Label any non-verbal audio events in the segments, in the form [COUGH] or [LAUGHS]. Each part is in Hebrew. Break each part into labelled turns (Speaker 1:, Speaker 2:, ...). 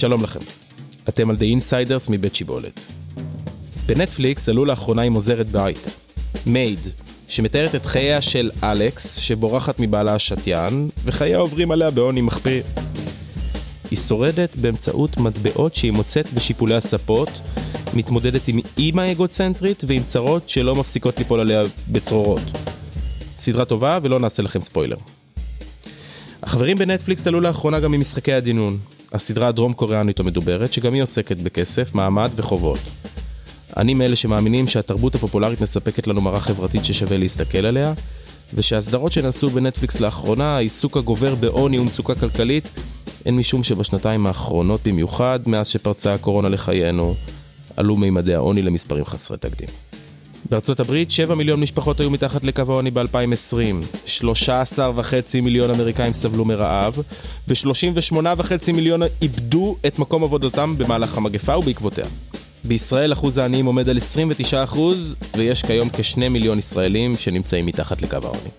Speaker 1: שלום לכם, אתם על The Insiders מבית שיבולת. בנטפליקס עלו לאחרונה עם עוזרת בית, מייד, שמתארת את חייה של אלכס, שבורחת מבעלה השתיין, וחייה עוברים עליה בעוני מחפיר. היא שורדת באמצעות מטבעות שהיא מוצאת בשיפולי הספות, מתמודדת עם אימא אגוצנטרית ועם צרות שלא מפסיקות ליפול עליה בצרורות. סדרה טובה ולא נעשה לכם ספוילר. החברים בנטפליקס עלו לאחרונה גם ממשחקי הדינון, הסדרה הדרום קוריאנית המדוברת, שגם היא עוסקת בכסף, מעמד וחובות. אני מאלה שמאמינים שהתרבות הפופולרית מספקת לנו מראה חברתית ששווה להסתכל עליה, ושהסדרות שנעשו בנטפליקס לאחרונה, העיסוק הגובר בעוני ומצוקה כלכלית, הן משום שבשנתיים האחרונות במיוחד, מאז שפרצה הקורונה לחיינו, עלו מימדי העוני למספרים חסרי תקדים. בארצות הברית 7 מיליון משפחות היו מתחת לקו העוני ב-2020, 13.5 מיליון אמריקאים סבלו מרעב, ו-38.5 מיליון איבדו את מקום עבודתם במהלך המגפה ובעקבותיה. בישראל אחוז העניים עומד על 29 אחוז, ויש כיום כשני מיליון ישראלים שנמצאים מתחת לקו העוני.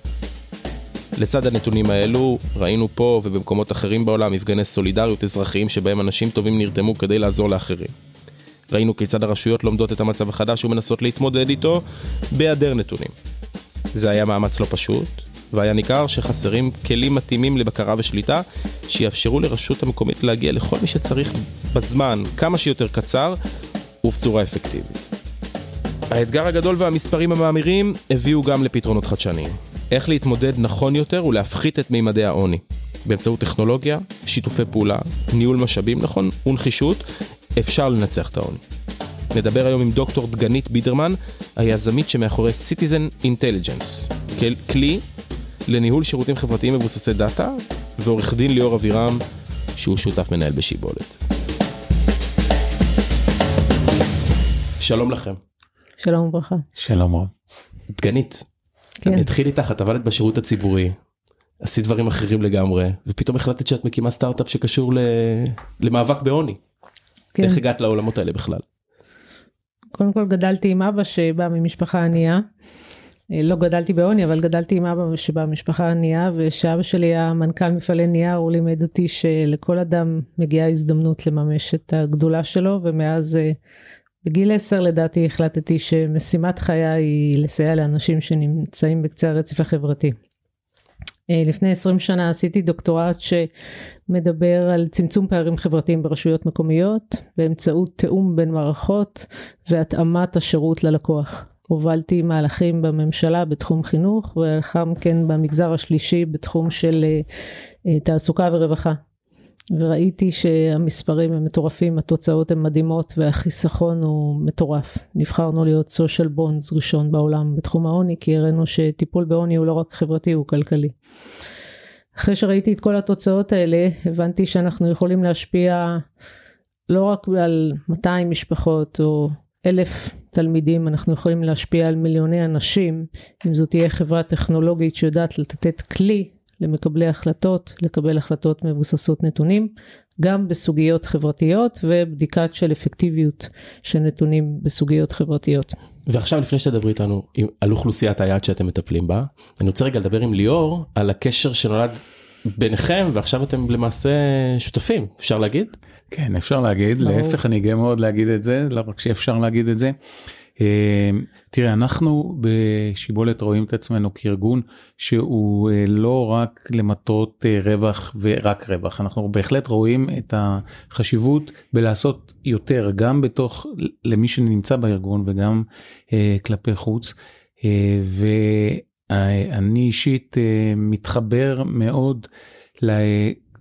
Speaker 1: לצד הנתונים האלו, ראינו פה ובמקומות אחרים בעולם מפגני סולידריות אזרחיים שבהם אנשים טובים נרתמו כדי לעזור לאחרים. ראינו כיצד הרשויות לומדות את המצב החדש ומנסות להתמודד איתו בהיעדר נתונים. זה היה מאמץ לא פשוט, והיה ניכר שחסרים כלים מתאימים לבקרה ושליטה, שיאפשרו לרשות המקומית להגיע לכל מי שצריך בזמן כמה שיותר קצר ובצורה אפקטיבית. האתגר הגדול והמספרים המאמירים הביאו גם לפתרונות חדשניים. איך להתמודד נכון יותר ולהפחית את מימדי העוני. באמצעות טכנולוגיה, שיתופי פעולה, ניהול משאבים נכון ונחישות, אפשר לנצח את העוני. נדבר היום עם דוקטור דגנית בידרמן, היזמית שמאחורי Citizen Intelligence, כלי לניהול שירותים חברתיים מבוססי דאטה, ועורך דין ליאור אבירם, שהוא שותף מנהל בשיבולת. שלום לכם.
Speaker 2: שלום וברכה.
Speaker 3: שלום רב.
Speaker 1: דגנית, כן. אני אתחיל איתך, את עבדת בשירות הציבורי, עשית דברים אחרים לגמרי, ופתאום החלטת שאת מקימה סטארט-אפ שקשור ל... למאבק בעוני. כן. איך הגעת לעולמות האלה בכלל?
Speaker 2: קודם כל גדלתי עם אבא שבא ממשפחה ענייה. אה, לא גדלתי בעוני אבל גדלתי עם אבא שבא ממשפחה ענייה ושאבא שלי היה מנכ"ל מפעלי נייר הוא לימד אותי שלכל אדם מגיעה הזדמנות לממש את הגדולה שלו ומאז אה, בגיל 10 לדעתי החלטתי שמשימת חיי היא לסייע לאנשים שנמצאים בקצה הרצף החברתי. אה, לפני 20 שנה עשיתי דוקטורט שמדבר על צמצום פערים חברתיים ברשויות מקומיות באמצעות תיאום בין מערכות והתאמת השירות ללקוח. הובלתי מהלכים בממשלה בתחום חינוך ולאחר מכן במגזר השלישי בתחום של אה, אה, תעסוקה ורווחה. וראיתי שהמספרים הם מטורפים, התוצאות הן מדהימות והחיסכון הוא מטורף. נבחרנו להיות סושיאל בונדס ראשון בעולם בתחום העוני, כי הראינו שטיפול בעוני הוא לא רק חברתי, הוא כלכלי. אחרי שראיתי את כל התוצאות האלה, הבנתי שאנחנו יכולים להשפיע לא רק על 200 משפחות או אלף תלמידים, אנחנו יכולים להשפיע על מיליוני אנשים, אם זו תהיה חברה טכנולוגית שיודעת לתת כלי למקבלי החלטות, לקבל החלטות מבוססות נתונים, גם בסוגיות חברתיות ובדיקת של אפקטיביות של נתונים בסוגיות חברתיות.
Speaker 1: ועכשיו לפני שתדברי איתנו על אוכלוסיית היעד שאתם מטפלים בה, אני רוצה רגע לדבר עם ליאור על הקשר שנולד ביניכם ועכשיו אתם למעשה שותפים, אפשר להגיד?
Speaker 3: כן, אפשר להגיד, להפך אני גאה מאוד להגיד את זה, לא רק שאפשר להגיד את זה. אה, תראה, אנחנו בשיבולת רואים את עצמנו כארגון שהוא אה, לא רק למטרות אה, רווח ורק רווח, אנחנו בהחלט רואים את החשיבות בלעשות יותר, גם בתוך, למי שנמצא בארגון וגם כלפי חוץ. ואני אישית מתחבר מאוד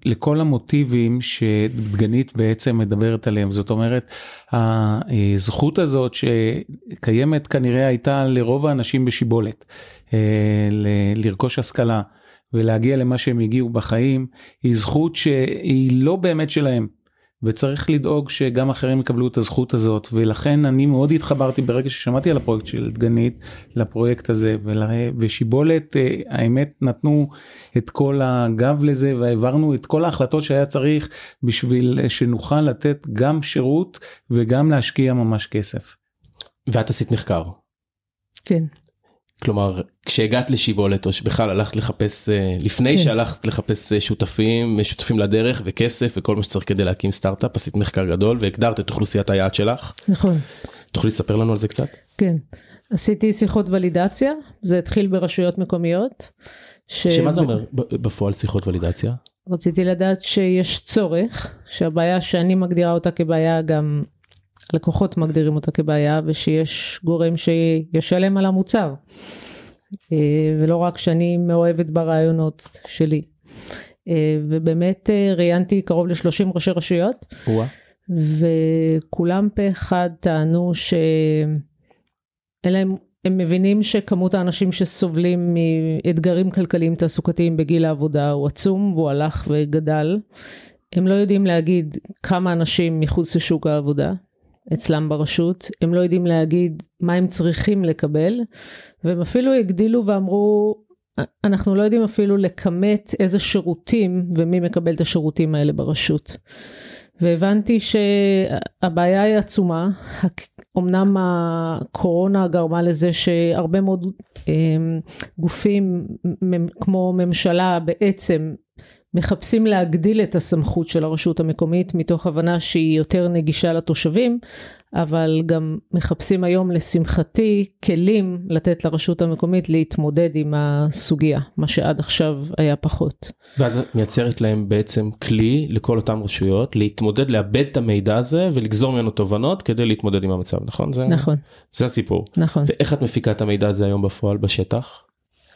Speaker 3: לכל המוטיבים שדגנית בעצם מדברת עליהם. זאת אומרת הזכות הזאת שקיימת כנראה הייתה לרוב האנשים בשיבולת אה, לרכוש השכלה ולהגיע למה שהם הגיעו בחיים היא זכות שהיא לא באמת שלהם וצריך לדאוג שגם אחרים יקבלו את הזכות הזאת ולכן אני מאוד התחברתי ברגע ששמעתי על הפרויקט של דגנית לפרויקט הזה ושיבולת אה, האמת נתנו את כל הגב לזה והעברנו את כל ההחלטות שהיה צריך בשביל שנוכל לתת גם שירות וגם להשקיע ממש כסף.
Speaker 1: ואת עשית מחקר.
Speaker 2: כן.
Speaker 1: כלומר, כשהגעת לשיבולת, או שבכלל הלכת לחפש, אה, לפני
Speaker 2: כן.
Speaker 1: שהלכת לחפש אה, שותפים, שותפים לדרך וכסף וכל מה שצריך כדי להקים סטארט-אפ, עשית מחקר גדול והגדרת את אוכלוסיית היעד שלך.
Speaker 2: נכון,
Speaker 1: תוכלי לספר לנו על זה קצת?
Speaker 2: כן. עשיתי שיחות ולידציה, זה התחיל ברשויות מקומיות. ש...
Speaker 1: שמה זה אומר בפועל שיחות ולידציה?
Speaker 2: רציתי לדעת שיש צורך, שהבעיה שאני מגדירה אותה כבעיה גם לקוחות מגדירים אותה כבעיה ושיש גורם שישלם על המוצר. אה, ולא רק שאני מאוהבת ברעיונות שלי. אה, ובאמת אה, ראיינתי קרוב ל-30 ראשי רשויות
Speaker 1: וואה.
Speaker 2: וכולם פה אחד טענו שאין להם, הם מבינים שכמות האנשים שסובלים מאתגרים כלכליים תעסוקתיים בגיל העבודה הוא עצום והוא הלך וגדל. הם לא יודעים להגיד כמה אנשים מחוץ לשוק העבודה אצלם ברשות, הם לא יודעים להגיד מה הם צריכים לקבל, והם אפילו הגדילו ואמרו, אנחנו לא יודעים אפילו לכמת איזה שירותים ומי מקבל את השירותים האלה ברשות. והבנתי שהבעיה היא עצומה, אמנם הקורונה גרמה לזה שהרבה מאוד אמ, גופים כמו ממשלה בעצם מחפשים להגדיל את הסמכות של הרשות המקומית מתוך הבנה שהיא יותר נגישה לתושבים, אבל גם מחפשים היום לשמחתי כלים לתת לרשות המקומית להתמודד עם הסוגיה, מה שעד עכשיו היה פחות.
Speaker 1: ואז את מייצרת להם בעצם כלי לכל אותם רשויות להתמודד, לאבד את המידע הזה ולגזור ממנו תובנות כדי להתמודד עם המצב, נכון? זה,
Speaker 2: נכון.
Speaker 1: זה הסיפור.
Speaker 2: נכון.
Speaker 1: ואיך את מפיקה את המידע הזה היום בפועל בשטח?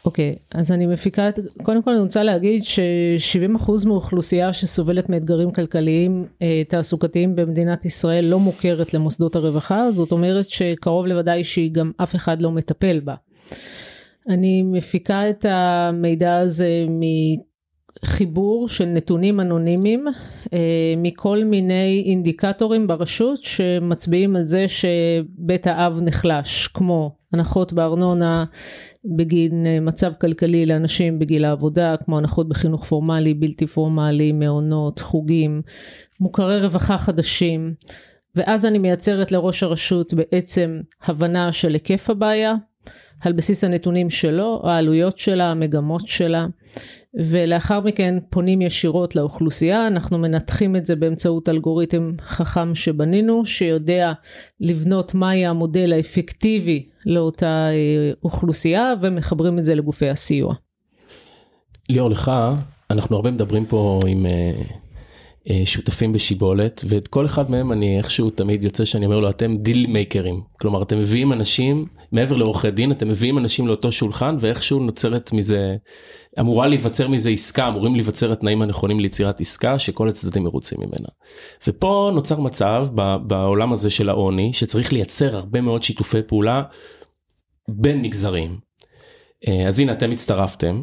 Speaker 2: אוקיי, okay, אז אני מפיקה, את, קודם כל אני רוצה להגיד ש-70% מאוכלוסייה שסובלת מאתגרים כלכליים אה, תעסוקתיים במדינת ישראל לא מוכרת למוסדות הרווחה, זאת אומרת שקרוב לוודאי שהיא גם אף אחד לא מטפל בה. אני מפיקה את המידע הזה מחיבור של נתונים אנונימיים אה, מכל מיני אינדיקטורים ברשות שמצביעים על זה שבית האב נחלש, כמו הנחות בארנונה, בגין אה, מצב כלכלי לאנשים בגיל העבודה, כמו הנחות בחינוך פורמלי, בלתי פורמלי, מעונות, חוגים, מוכרי רווחה חדשים, ואז אני מייצרת לראש הרשות בעצם הבנה של היקף הבעיה, על בסיס הנתונים שלו, העלויות שלה, המגמות שלה, ולאחר מכן פונים ישירות לאוכלוסייה, אנחנו מנתחים את זה באמצעות אלגוריתם חכם שבנינו, שיודע לבנות מהי המודל האפקטיבי לאותה אה, אוכלוסייה, ומחברים את זה לגופי הסיוע.
Speaker 1: ליאור, לך, אנחנו הרבה מדברים פה עם אה, שותפים בשיבולת, ואת כל אחד מהם אני איכשהו תמיד יוצא שאני אומר לו, אתם deal makerים. כלומר, אתם מביאים אנשים, מעבר לעורכי דין, אתם מביאים אנשים לאותו שולחן, ואיכשהו נוצרת מזה, אמורה להיווצר מזה עסקה, אמורים להיווצר התנאים הנכונים ליצירת עסקה, שכל הצדדים מרוצים ממנה. ופה נוצר מצב בעולם הזה של העוני, שצריך לייצר הרבה מאוד שיתופי פעולה בין מגזרים. אז הנה אתם הצטרפתם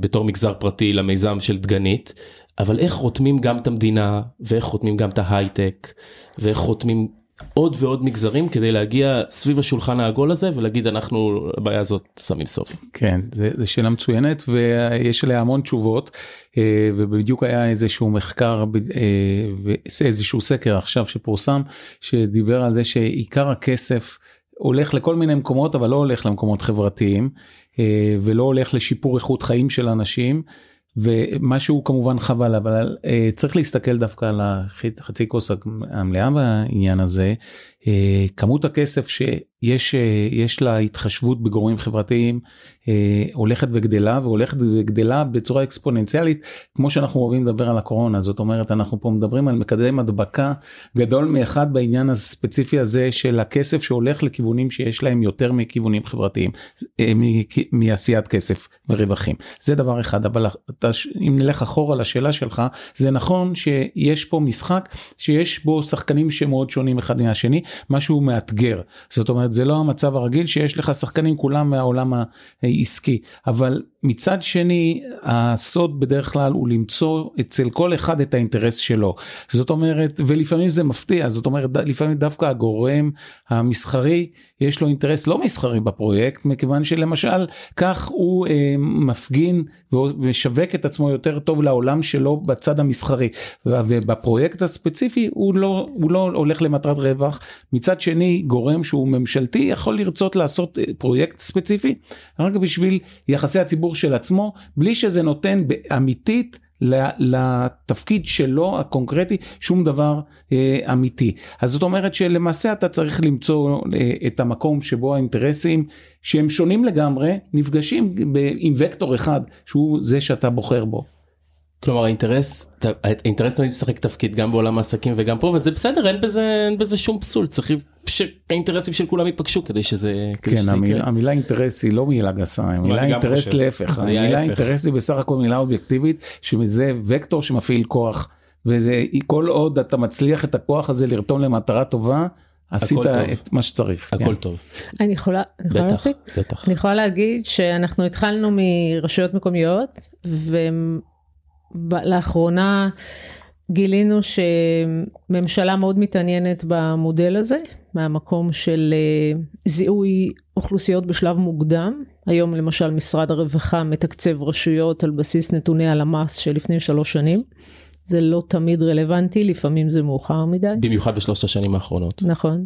Speaker 1: בתור מגזר פרטי למיזם של דגנית, אבל איך רותמים גם את המדינה, ואיך רותמים גם את ההייטק, ואיך רותמים עוד ועוד מגזרים כדי להגיע סביב השולחן העגול הזה ולהגיד אנחנו לבעיה הזאת שמים סוף.
Speaker 3: כן, זו שאלה מצוינת ויש עליה המון תשובות ובדיוק היה איזשהו מחקר איזשהו סקר עכשיו שפורסם שדיבר על זה שעיקר הכסף הולך לכל מיני מקומות אבל לא הולך למקומות חברתיים ולא הולך לשיפור איכות חיים של אנשים. ומשהו כמובן חבל אבל uh, צריך להסתכל דווקא על החצי כוס המלאה בעניין הזה. uh, כמות הכסף שיש uh, יש לה התחשבות בגורמים חברתיים uh, הולכת וגדלה והולכת וגדלה בצורה אקספוננציאלית כמו שאנחנו אוהבים לדבר על הקורונה. זאת אומרת אנחנו פה מדברים על מקדם הדבקה גדול מאחד בעניין הספציפי הזה של הכסף שהולך לכיוונים שיש להם יותר מכיוונים חברתיים מעשיית כסף ורווחים זה דבר אחד אבל אתה, אם נלך אחורה לשאלה שלך זה נכון שיש פה משחק שיש בו שחקנים שמאוד שונים אחד מהשני משהו מאתגר. זאת אומרת זה לא המצב הרגיל שיש לך שחקנים כולם מהעולם העסקי. אבל מצד שני הסוד בדרך כלל הוא למצוא אצל כל אחד את האינטרס שלו. זאת אומרת ולפעמים זה מפתיע זאת אומרת לפעמים דווקא הגורם המסחרי יש לו אינטרס לא מסחרי בפרויקט מכיוון שלמשל כך הוא אה, מפגין ומשווק את עצמו יותר טוב לעולם שלו בצד המסחרי. ובפרויקט הספציפי הוא לא הוא לא הולך למטרת רווח. מצד שני גורם שהוא ממשל ממשלתי יכול לרצות לעשות פרויקט ספציפי רק בשביל יחסי הציבור של עצמו בלי שזה נותן אמיתית לתפקיד שלו הקונקרטי שום דבר אה, אמיתי. אז זאת אומרת שלמעשה אתה צריך למצוא אה, את המקום שבו האינטרסים שהם שונים לגמרי נפגשים עם וקטור אחד שהוא זה שאתה בוחר בו.
Speaker 1: כלומר האינטרס האינטרס תמיד משחק תפקיד גם בעולם העסקים וגם פה וזה בסדר אין בזה אין בזה שום פסול צריך שהאינטרסים של כולם ייפגשו כדי שזה
Speaker 3: כן
Speaker 1: שזה
Speaker 3: המילה, המילה אינטרס היא לא מילה גסה המילה אינטרס להפך המילה אינטרס היא בסך הכל מילה אובייקטיבית שמזה וקטור שמפעיל כוח וזה כל עוד אתה מצליח את הכוח הזה לרתום למטרה טובה עשית את מה שצריך.
Speaker 1: הכל כן. טוב.
Speaker 2: אני יכולה, אני יכולה להוסיף?
Speaker 1: בטח.
Speaker 2: אני יכולה להגיד שאנחנו התחלנו מרשויות מקומיות ולאחרונה גילינו שממשלה מאוד מתעניינת במודל הזה מהמקום של אה, זיהוי אוכלוסיות בשלב מוקדם. היום למשל משרד הרווחה מתקצב רשויות על בסיס נתוני הלמ"ס של לפני שלוש שנים. זה לא תמיד רלוונטי, לפעמים זה מאוחר מדי.
Speaker 1: במיוחד בשלושת השנים האחרונות.
Speaker 2: נכון,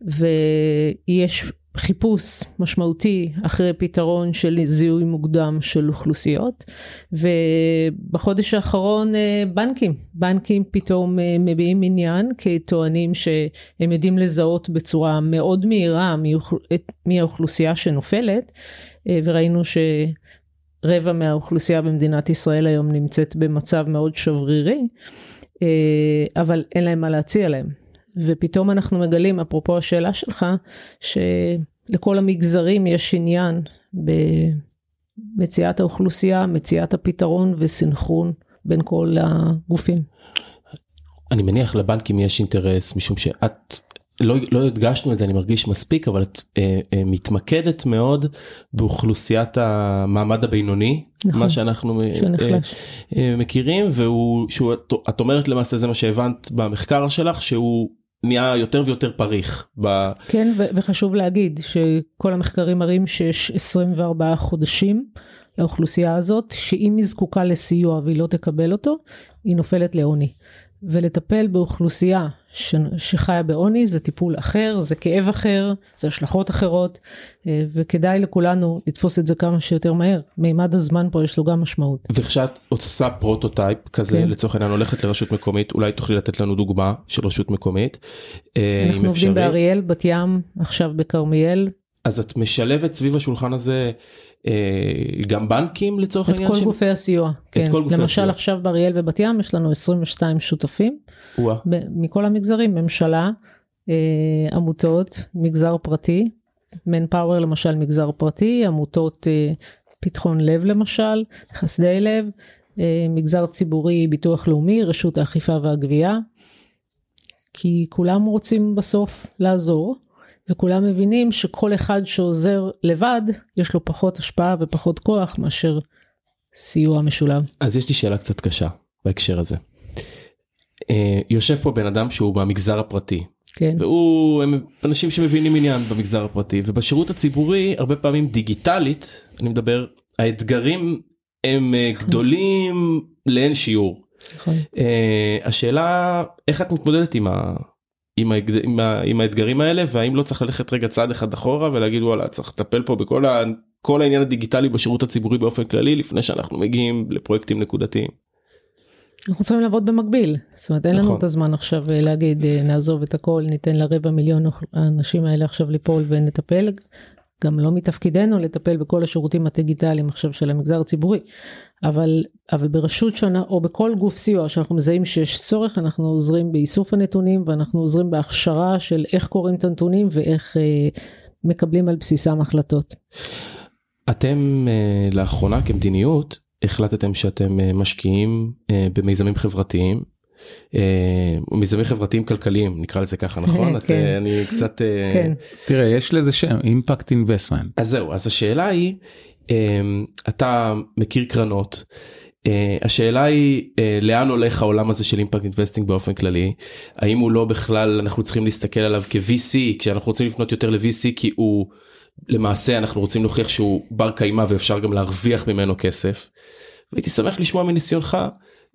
Speaker 2: ויש חיפוש משמעותי אחרי פתרון של זיהוי מוקדם של אוכלוסיות, ובחודש האחרון אה, בנקים, בנקים פתאום אה, מביעים עניין כטוענים שהם יודעים לזהות בצורה מאוד מהירה מי האוכלוסייה שנופלת, אה, וראינו ש... רבע מהאוכלוסייה במדינת ישראל היום נמצאת במצב מאוד שברירי, אבל אין להם מה להציע להם. ופתאום אנחנו מגלים, אפרופו השאלה שלך, שלכל המגזרים יש עניין במציאת האוכלוסייה, מציאת הפתרון וסנכרון בין כל הגופים.
Speaker 1: אני מניח לבנקים יש אינטרס משום שאת לא, לא הדגשנו את זה אני מרגיש מספיק אבל את אה, אה, מתמקדת מאוד באוכלוסיית המעמד הבינוני נכון, מה שאנחנו אה, אה, מכירים והוא שהוא את אומרת למעשה זה מה שהבנת במחקר שלך שהוא נהיה יותר ויותר פריך. ב...
Speaker 2: כן ו- וחשוב להגיד שכל המחקרים מראים שיש 24 חודשים לאוכלוסייה הזאת שאם היא זקוקה לסיוע והיא לא תקבל אותו היא נופלת לעוני. ולטפל באוכלוסייה ש... שחיה בעוני זה טיפול אחר, זה כאב אחר, זה השלכות אחרות, אה, וכדאי לכולנו לתפוס את זה כמה שיותר מהר. מימד הזמן פה יש לו גם משמעות.
Speaker 1: וכשאת עושה prototype כזה, כן. לצורך העניין הולכת לרשות מקומית, אולי תוכלי לתת לנו דוגמה של רשות מקומית.
Speaker 2: אה, אנחנו עובדים באריאל, בת ים, עכשיו בכרמיאל.
Speaker 1: אז את משלבת סביב השולחן הזה גם בנקים לצורך העניין?
Speaker 2: את כל גופי הסיוע, כן. למשל עכשיו באריאל ובת ים יש לנו 22 שותפים. מכל המגזרים, ממשלה, אה, עמותות, מגזר פרטי, מנפאוור למשל מגזר פרטי, עמותות אה, פתחון לב למשל, חסדי לב, מגזר ציבורי, ביטוח לאומי, רשות האכיפה והגבייה. כי כולם רוצים בסוף לעזור. וכולם מבינים שכל אחד שעוזר לבד יש לו פחות השפעה ופחות כוח מאשר סיוע משולב.
Speaker 1: אז יש לי שאלה קצת קשה בהקשר הזה. אה, יושב פה בן אדם שהוא מהמגזר הפרטי.
Speaker 2: כן.
Speaker 1: והוא הם אנשים שמבינים עניין במגזר הפרטי ובשירות הציבורי הרבה פעמים דיגיטלית אני מדבר האתגרים הם אה, גדולים לאין שיעור.
Speaker 2: נכון. Uh,
Speaker 1: השאלה איך את מתמודדת עם ה... עם, האתג... עם, ה... עם האתגרים האלה והאם לא צריך ללכת רגע צעד אחד אחורה ולהגיד וואלה צריך לטפל פה בכל ה... כל העניין הדיגיטלי בשירות הציבורי באופן כללי לפני שאנחנו מגיעים לפרויקטים נקודתיים.
Speaker 2: אנחנו צריכים לעבוד במקביל זאת אומרת אין נכון. לנו את הזמן עכשיו אה, להגיד אה, נעזוב את הכל ניתן לרבע מיליון האנשים האלה עכשיו ליפול ונטפל גם לא מתפקידנו לטפל בכל השירותים הדיגיטליים עכשיו של המגזר הציבורי אבל אבל ברשות שונה או בכל גוף סיוע שאנחנו מזהים שיש צורך אנחנו עוזרים באיסוף הנתונים ואנחנו עוזרים בהכשרה של איך קוראים את הנתונים ואיך אה, מקבלים על בסיסם החלטות.
Speaker 1: אתם אה, לאחרונה כמדיניות החלטתם שאתם אה, משקיעים אה, במיזמים חברתיים מיזמים חברתיים כלכליים נקרא לזה ככה נכון את,
Speaker 2: כן.
Speaker 1: אני קצת
Speaker 2: כן.
Speaker 3: תראה יש לזה שם impact investment
Speaker 1: אז זהו אז השאלה היא אתה מכיר קרנות. אה, השאלה היא אה, לאן הולך העולם הזה של impact investing באופן כללי האם הוא לא בכלל אנחנו צריכים להסתכל עליו כ- VC כשאנחנו רוצים לפנות יותר ל- VC כי הוא למעשה אנחנו רוצים להוכיח שהוא בר קיימא ואפשר גם להרוויח ממנו כסף. והייתי שמח לשמוע מניסיונך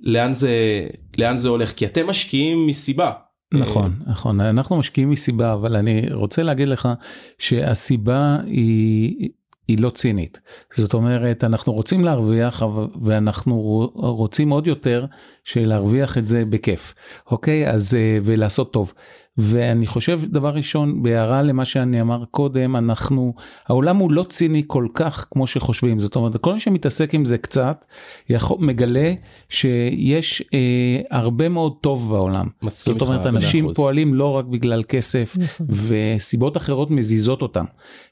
Speaker 1: לאן זה לאן זה הולך כי אתם משקיעים מסיבה
Speaker 3: נכון, נכון, אנחנו משקיעים מסיבה, אבל אני רוצה להגיד לך שהסיבה היא, היא לא צינית. זאת אומרת, אנחנו רוצים להרוויח ואנחנו רוצים עוד יותר שלהרוויח את זה בכיף, אוקיי? אז, ולעשות טוב. ואני חושב דבר ראשון בהערה למה שאני אמר קודם אנחנו העולם הוא לא ציני כל כך כמו שחושבים זאת אומרת כל מי שמתעסק עם זה קצת יכול, מגלה שיש אה, הרבה מאוד טוב בעולם זאת אומרת אנשים אחוז. פועלים לא רק בגלל כסף נכון. וסיבות אחרות מזיזות אותם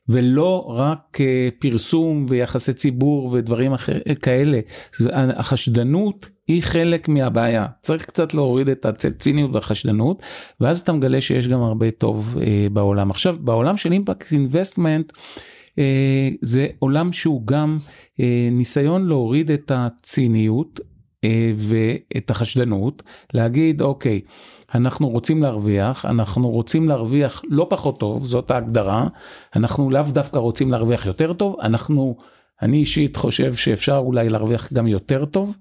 Speaker 3: ולא רק אה, פרסום ויחסי ציבור ודברים אחר, כאלה החשדנות. היא חלק מהבעיה צריך קצת להוריד את הציניות והחשדנות ואז אתה מגלה שיש גם הרבה טוב אה, בעולם עכשיו בעולם של אימפקט אינבסטמנט אה, זה עולם שהוא גם אה, ניסיון להוריד את הציניות אה, ואת החשדנות להגיד אוקיי. אנחנו רוצים להרוויח, אנחנו רוצים להרוויח לא פחות טוב, זאת ההגדרה, אנחנו לאו דווקא רוצים להרוויח יותר טוב, אנחנו, אני אישית חושב שאפשר אולי להרוויח גם יותר טוב,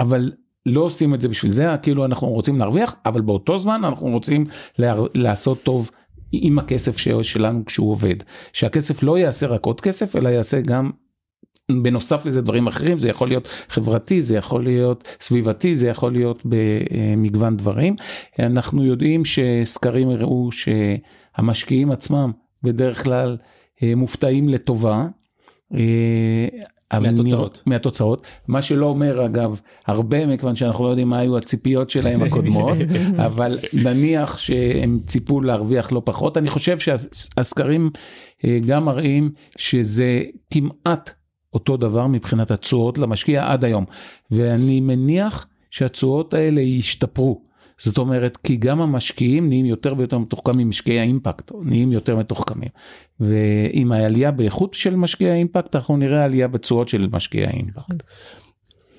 Speaker 3: אבל לא עושים את זה בשביל זה, כאילו אנחנו רוצים להרוויח, אבל באותו זמן אנחנו רוצים לה, לעשות טוב עם הכסף שלנו כשהוא עובד. שהכסף לא יעשה רק עוד כסף, אלא יעשה גם בנוסף לזה דברים אחרים, זה יכול להיות חברתי, זה יכול להיות סביבתי, זה יכול להיות במגוון דברים. אנחנו יודעים שסקרים הראו שהמשקיעים עצמם בדרך כלל אה, מופתעים לטובה.
Speaker 1: מהתוצאות.
Speaker 3: מהתוצאות, מה שלא אומר אגב הרבה מכיוון שאנחנו לא יודעים מה היו הציפיות שלהם הקודמות, [LAUGHS] [LAUGHS] אבל נניח שהם ציפו להרוויח לא פחות, אני חושב שהסקרים אה, גם מראים שזה כמעט אותו דבר מבחינת התשואות למשקיע עד היום, ואני מניח שהתשואות האלה ישתפרו. זאת אומרת כי גם המשקיעים נהיים יותר ויותר מתוחכמים משקיעי האימפקט נהיים יותר מתוחכמים ועם העלייה באיכות של משקיעי האימפקט אנחנו נראה עלייה בתשואות של משקיעי האימפקט.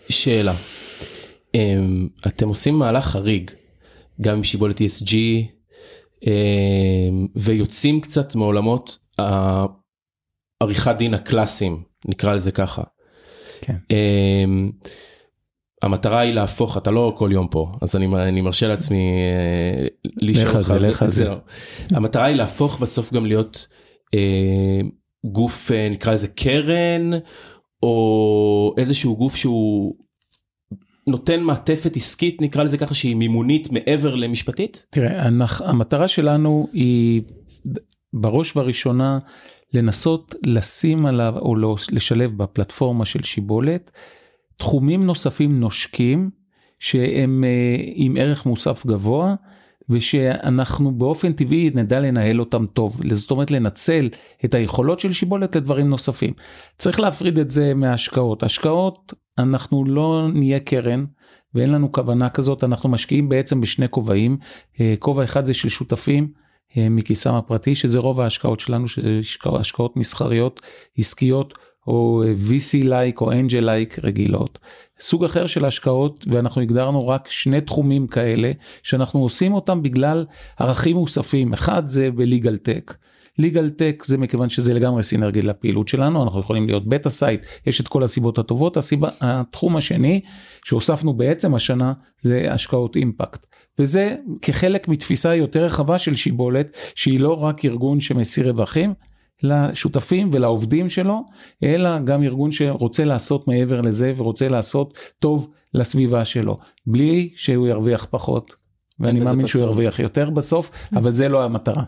Speaker 1: שאלה אמ, אתם עושים מהלך חריג גם עם שיבולת ESG אמ, ויוצאים קצת מעולמות העריכת דין הקלאסיים נקרא לזה ככה. כן. המטרה היא להפוך, אתה לא כל יום פה, אז אני, אני מרשה לעצמי אה, לשאול אותך. לך על זה. המטרה היא להפוך בסוף גם להיות אה, גוף, אה, נקרא לזה קרן, או איזשהו גוף שהוא נותן מעטפת עסקית, נקרא לזה ככה, שהיא מימונית מעבר למשפטית?
Speaker 3: תראה, המטרה שלנו היא בראש ובראשונה לנסות לשים עליו או לא, לשלב בפלטפורמה של שיבולת. תחומים נוספים נושקים שהם אה, עם ערך מוסף גבוה ושאנחנו באופן טבעי נדע לנהל אותם טוב. זאת אומרת לנצל את היכולות של שיבולת לדברים נוספים. צריך להפריד את זה מהשקעות השקעות אנחנו לא נהיה קרן ואין לנו כוונה כזאת. אנחנו משקיעים בעצם בשני כובעים. אה, כובע אחד זה של שותפים אה, מכיסם הפרטי שזה רוב ההשקעות שלנו שזה השקעות מסחריות עסקיות או VC like או like רגילות. סוג אחר של השקעות ואנחנו הגדרנו רק שני תחומים כאלה שאנחנו עושים אותם בגלל ערכים מוספים אחד זה ב legal tech. legal tech זה מכיוון שזה לגמרי סינרגי לפעילות שלנו אנחנו יכולים להיות beta site יש את כל הסיבות הטובות הסיבה התחום השני שהוספנו בעצם השנה זה השקעות impact. וזה כחלק מתפיסה יותר רחבה של שיבולת שהיא לא רק ארגון שמסיר רווחים לשותפים ולעובדים שלו, אלא גם ארגון שרוצה לעשות מעבר לזה ורוצה לעשות טוב לסביבה שלו, בלי שהוא ירוויח פחות. ואני מאמין שהוא ירוויח יותר בסוף, אבל זה לא המטרה.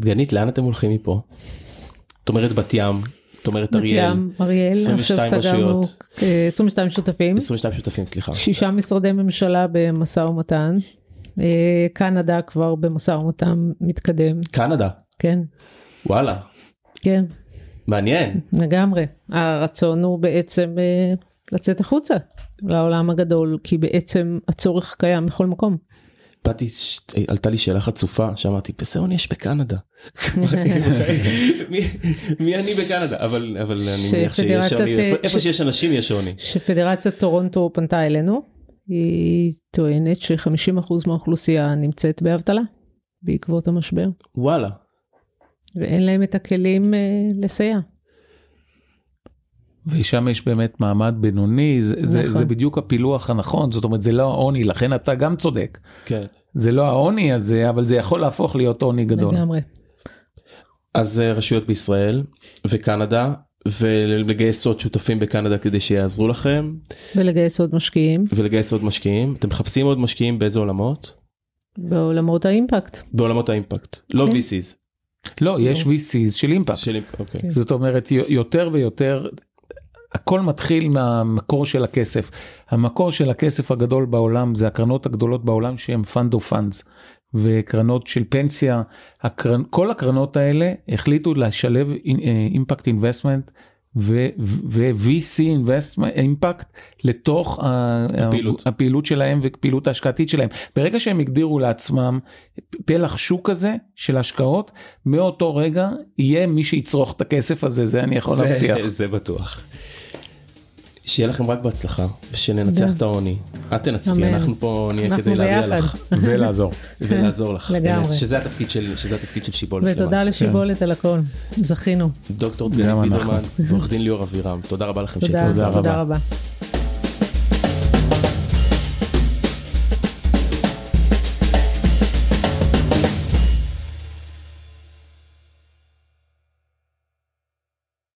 Speaker 1: דגנית, לאן אתם הולכים מפה? את אומרת בת ים, את אומרת אריאל, ים,
Speaker 2: אריאל, 22 רשויות, 22 שותפים,
Speaker 1: 22 שותפים, סליחה.
Speaker 2: שישה משרדי ממשלה במשא ומתן, אה, קנדה כבר במשא ומתן מתקדם.
Speaker 1: קנדה?
Speaker 2: כן.
Speaker 1: וואלה.
Speaker 2: כן.
Speaker 1: מעניין.
Speaker 2: לגמרי. הרצון הוא בעצם אה, לצאת החוצה לעולם הגדול, כי בעצם הצורך קיים בכל מקום.
Speaker 1: באתי, עלתה לי שאלה חצופה שאמרתי פסאון יש בקנדה. [LAUGHS] מי, אני בקנדה אבל אבל אני מניח שיש אה, איפה שיש אנשים יש שוני.
Speaker 2: שפדרציית טורונטו פנתה אלינו היא טוענת ש-50% מהאוכלוסייה נמצאת באבטלה בעקבות המשבר.
Speaker 1: וואלה.
Speaker 2: ואין להם את הכלים uh, לסייע.
Speaker 3: ושם יש באמת מעמד בינוני, זה, נכון. זה, זה בדיוק הפילוח הנכון, זאת אומרת זה לא העוני, לכן אתה גם צודק.
Speaker 1: כן.
Speaker 3: זה לא העוני הזה, אבל זה יכול להפוך להיות עוני גדול.
Speaker 2: לגמרי.
Speaker 1: אז אה, רשויות בישראל וקנדה ולגייס עוד שותפים בקנדה כדי שיעזרו לכם
Speaker 2: ולגייס עוד משקיעים
Speaker 1: ולגייס עוד משקיעים אתם מחפשים עוד משקיעים באיזה עולמות
Speaker 2: בעולמות האימפקט.
Speaker 1: בעולמות האימפקט לא
Speaker 2: כן.
Speaker 1: VCs
Speaker 3: לא, יש VCs של אימפקט.
Speaker 1: של אימפ- אוקיי
Speaker 2: כן.
Speaker 3: זאת אומרת יותר ויותר הכל מתחיל מהמקור של הכסף. המקור של הכסף הגדול בעולם זה הקרנות הגדולות בעולם שהם fund of funds וקרנות של פנסיה. הקרנ... כל הקרנות האלה החליטו לשלב אימפקט אינבסטמנט ו-VC אימפקט לתוך ה-
Speaker 1: הפעילות.
Speaker 3: הפעילות שלהם ופעילות ההשקעתית שלהם. ברגע שהם הגדירו לעצמם פלח שוק כזה של השקעות, מאותו רגע יהיה מי שיצרוך את הכסף הזה, זה אני יכול להבטיח.
Speaker 1: זה, זה בטוח. שיהיה לכם רק בהצלחה ושננצח. את העוני. את תנצחי. אנחנו פה נהיה כדי
Speaker 2: ביחד.
Speaker 1: לך [LAUGHS]
Speaker 3: ולעזור.
Speaker 1: ולעזור לך.
Speaker 2: לגמרי.
Speaker 1: שזה התפקיד של שזה התפקיד של שיבולת.
Speaker 2: ותודה
Speaker 1: למעשה.
Speaker 2: לשיבולת על הכל. זכינו.
Speaker 1: דוקטור דגנית. בידרמן ועורך דין ליאור אבירם תודה רבה לכם
Speaker 2: תודה. רבה.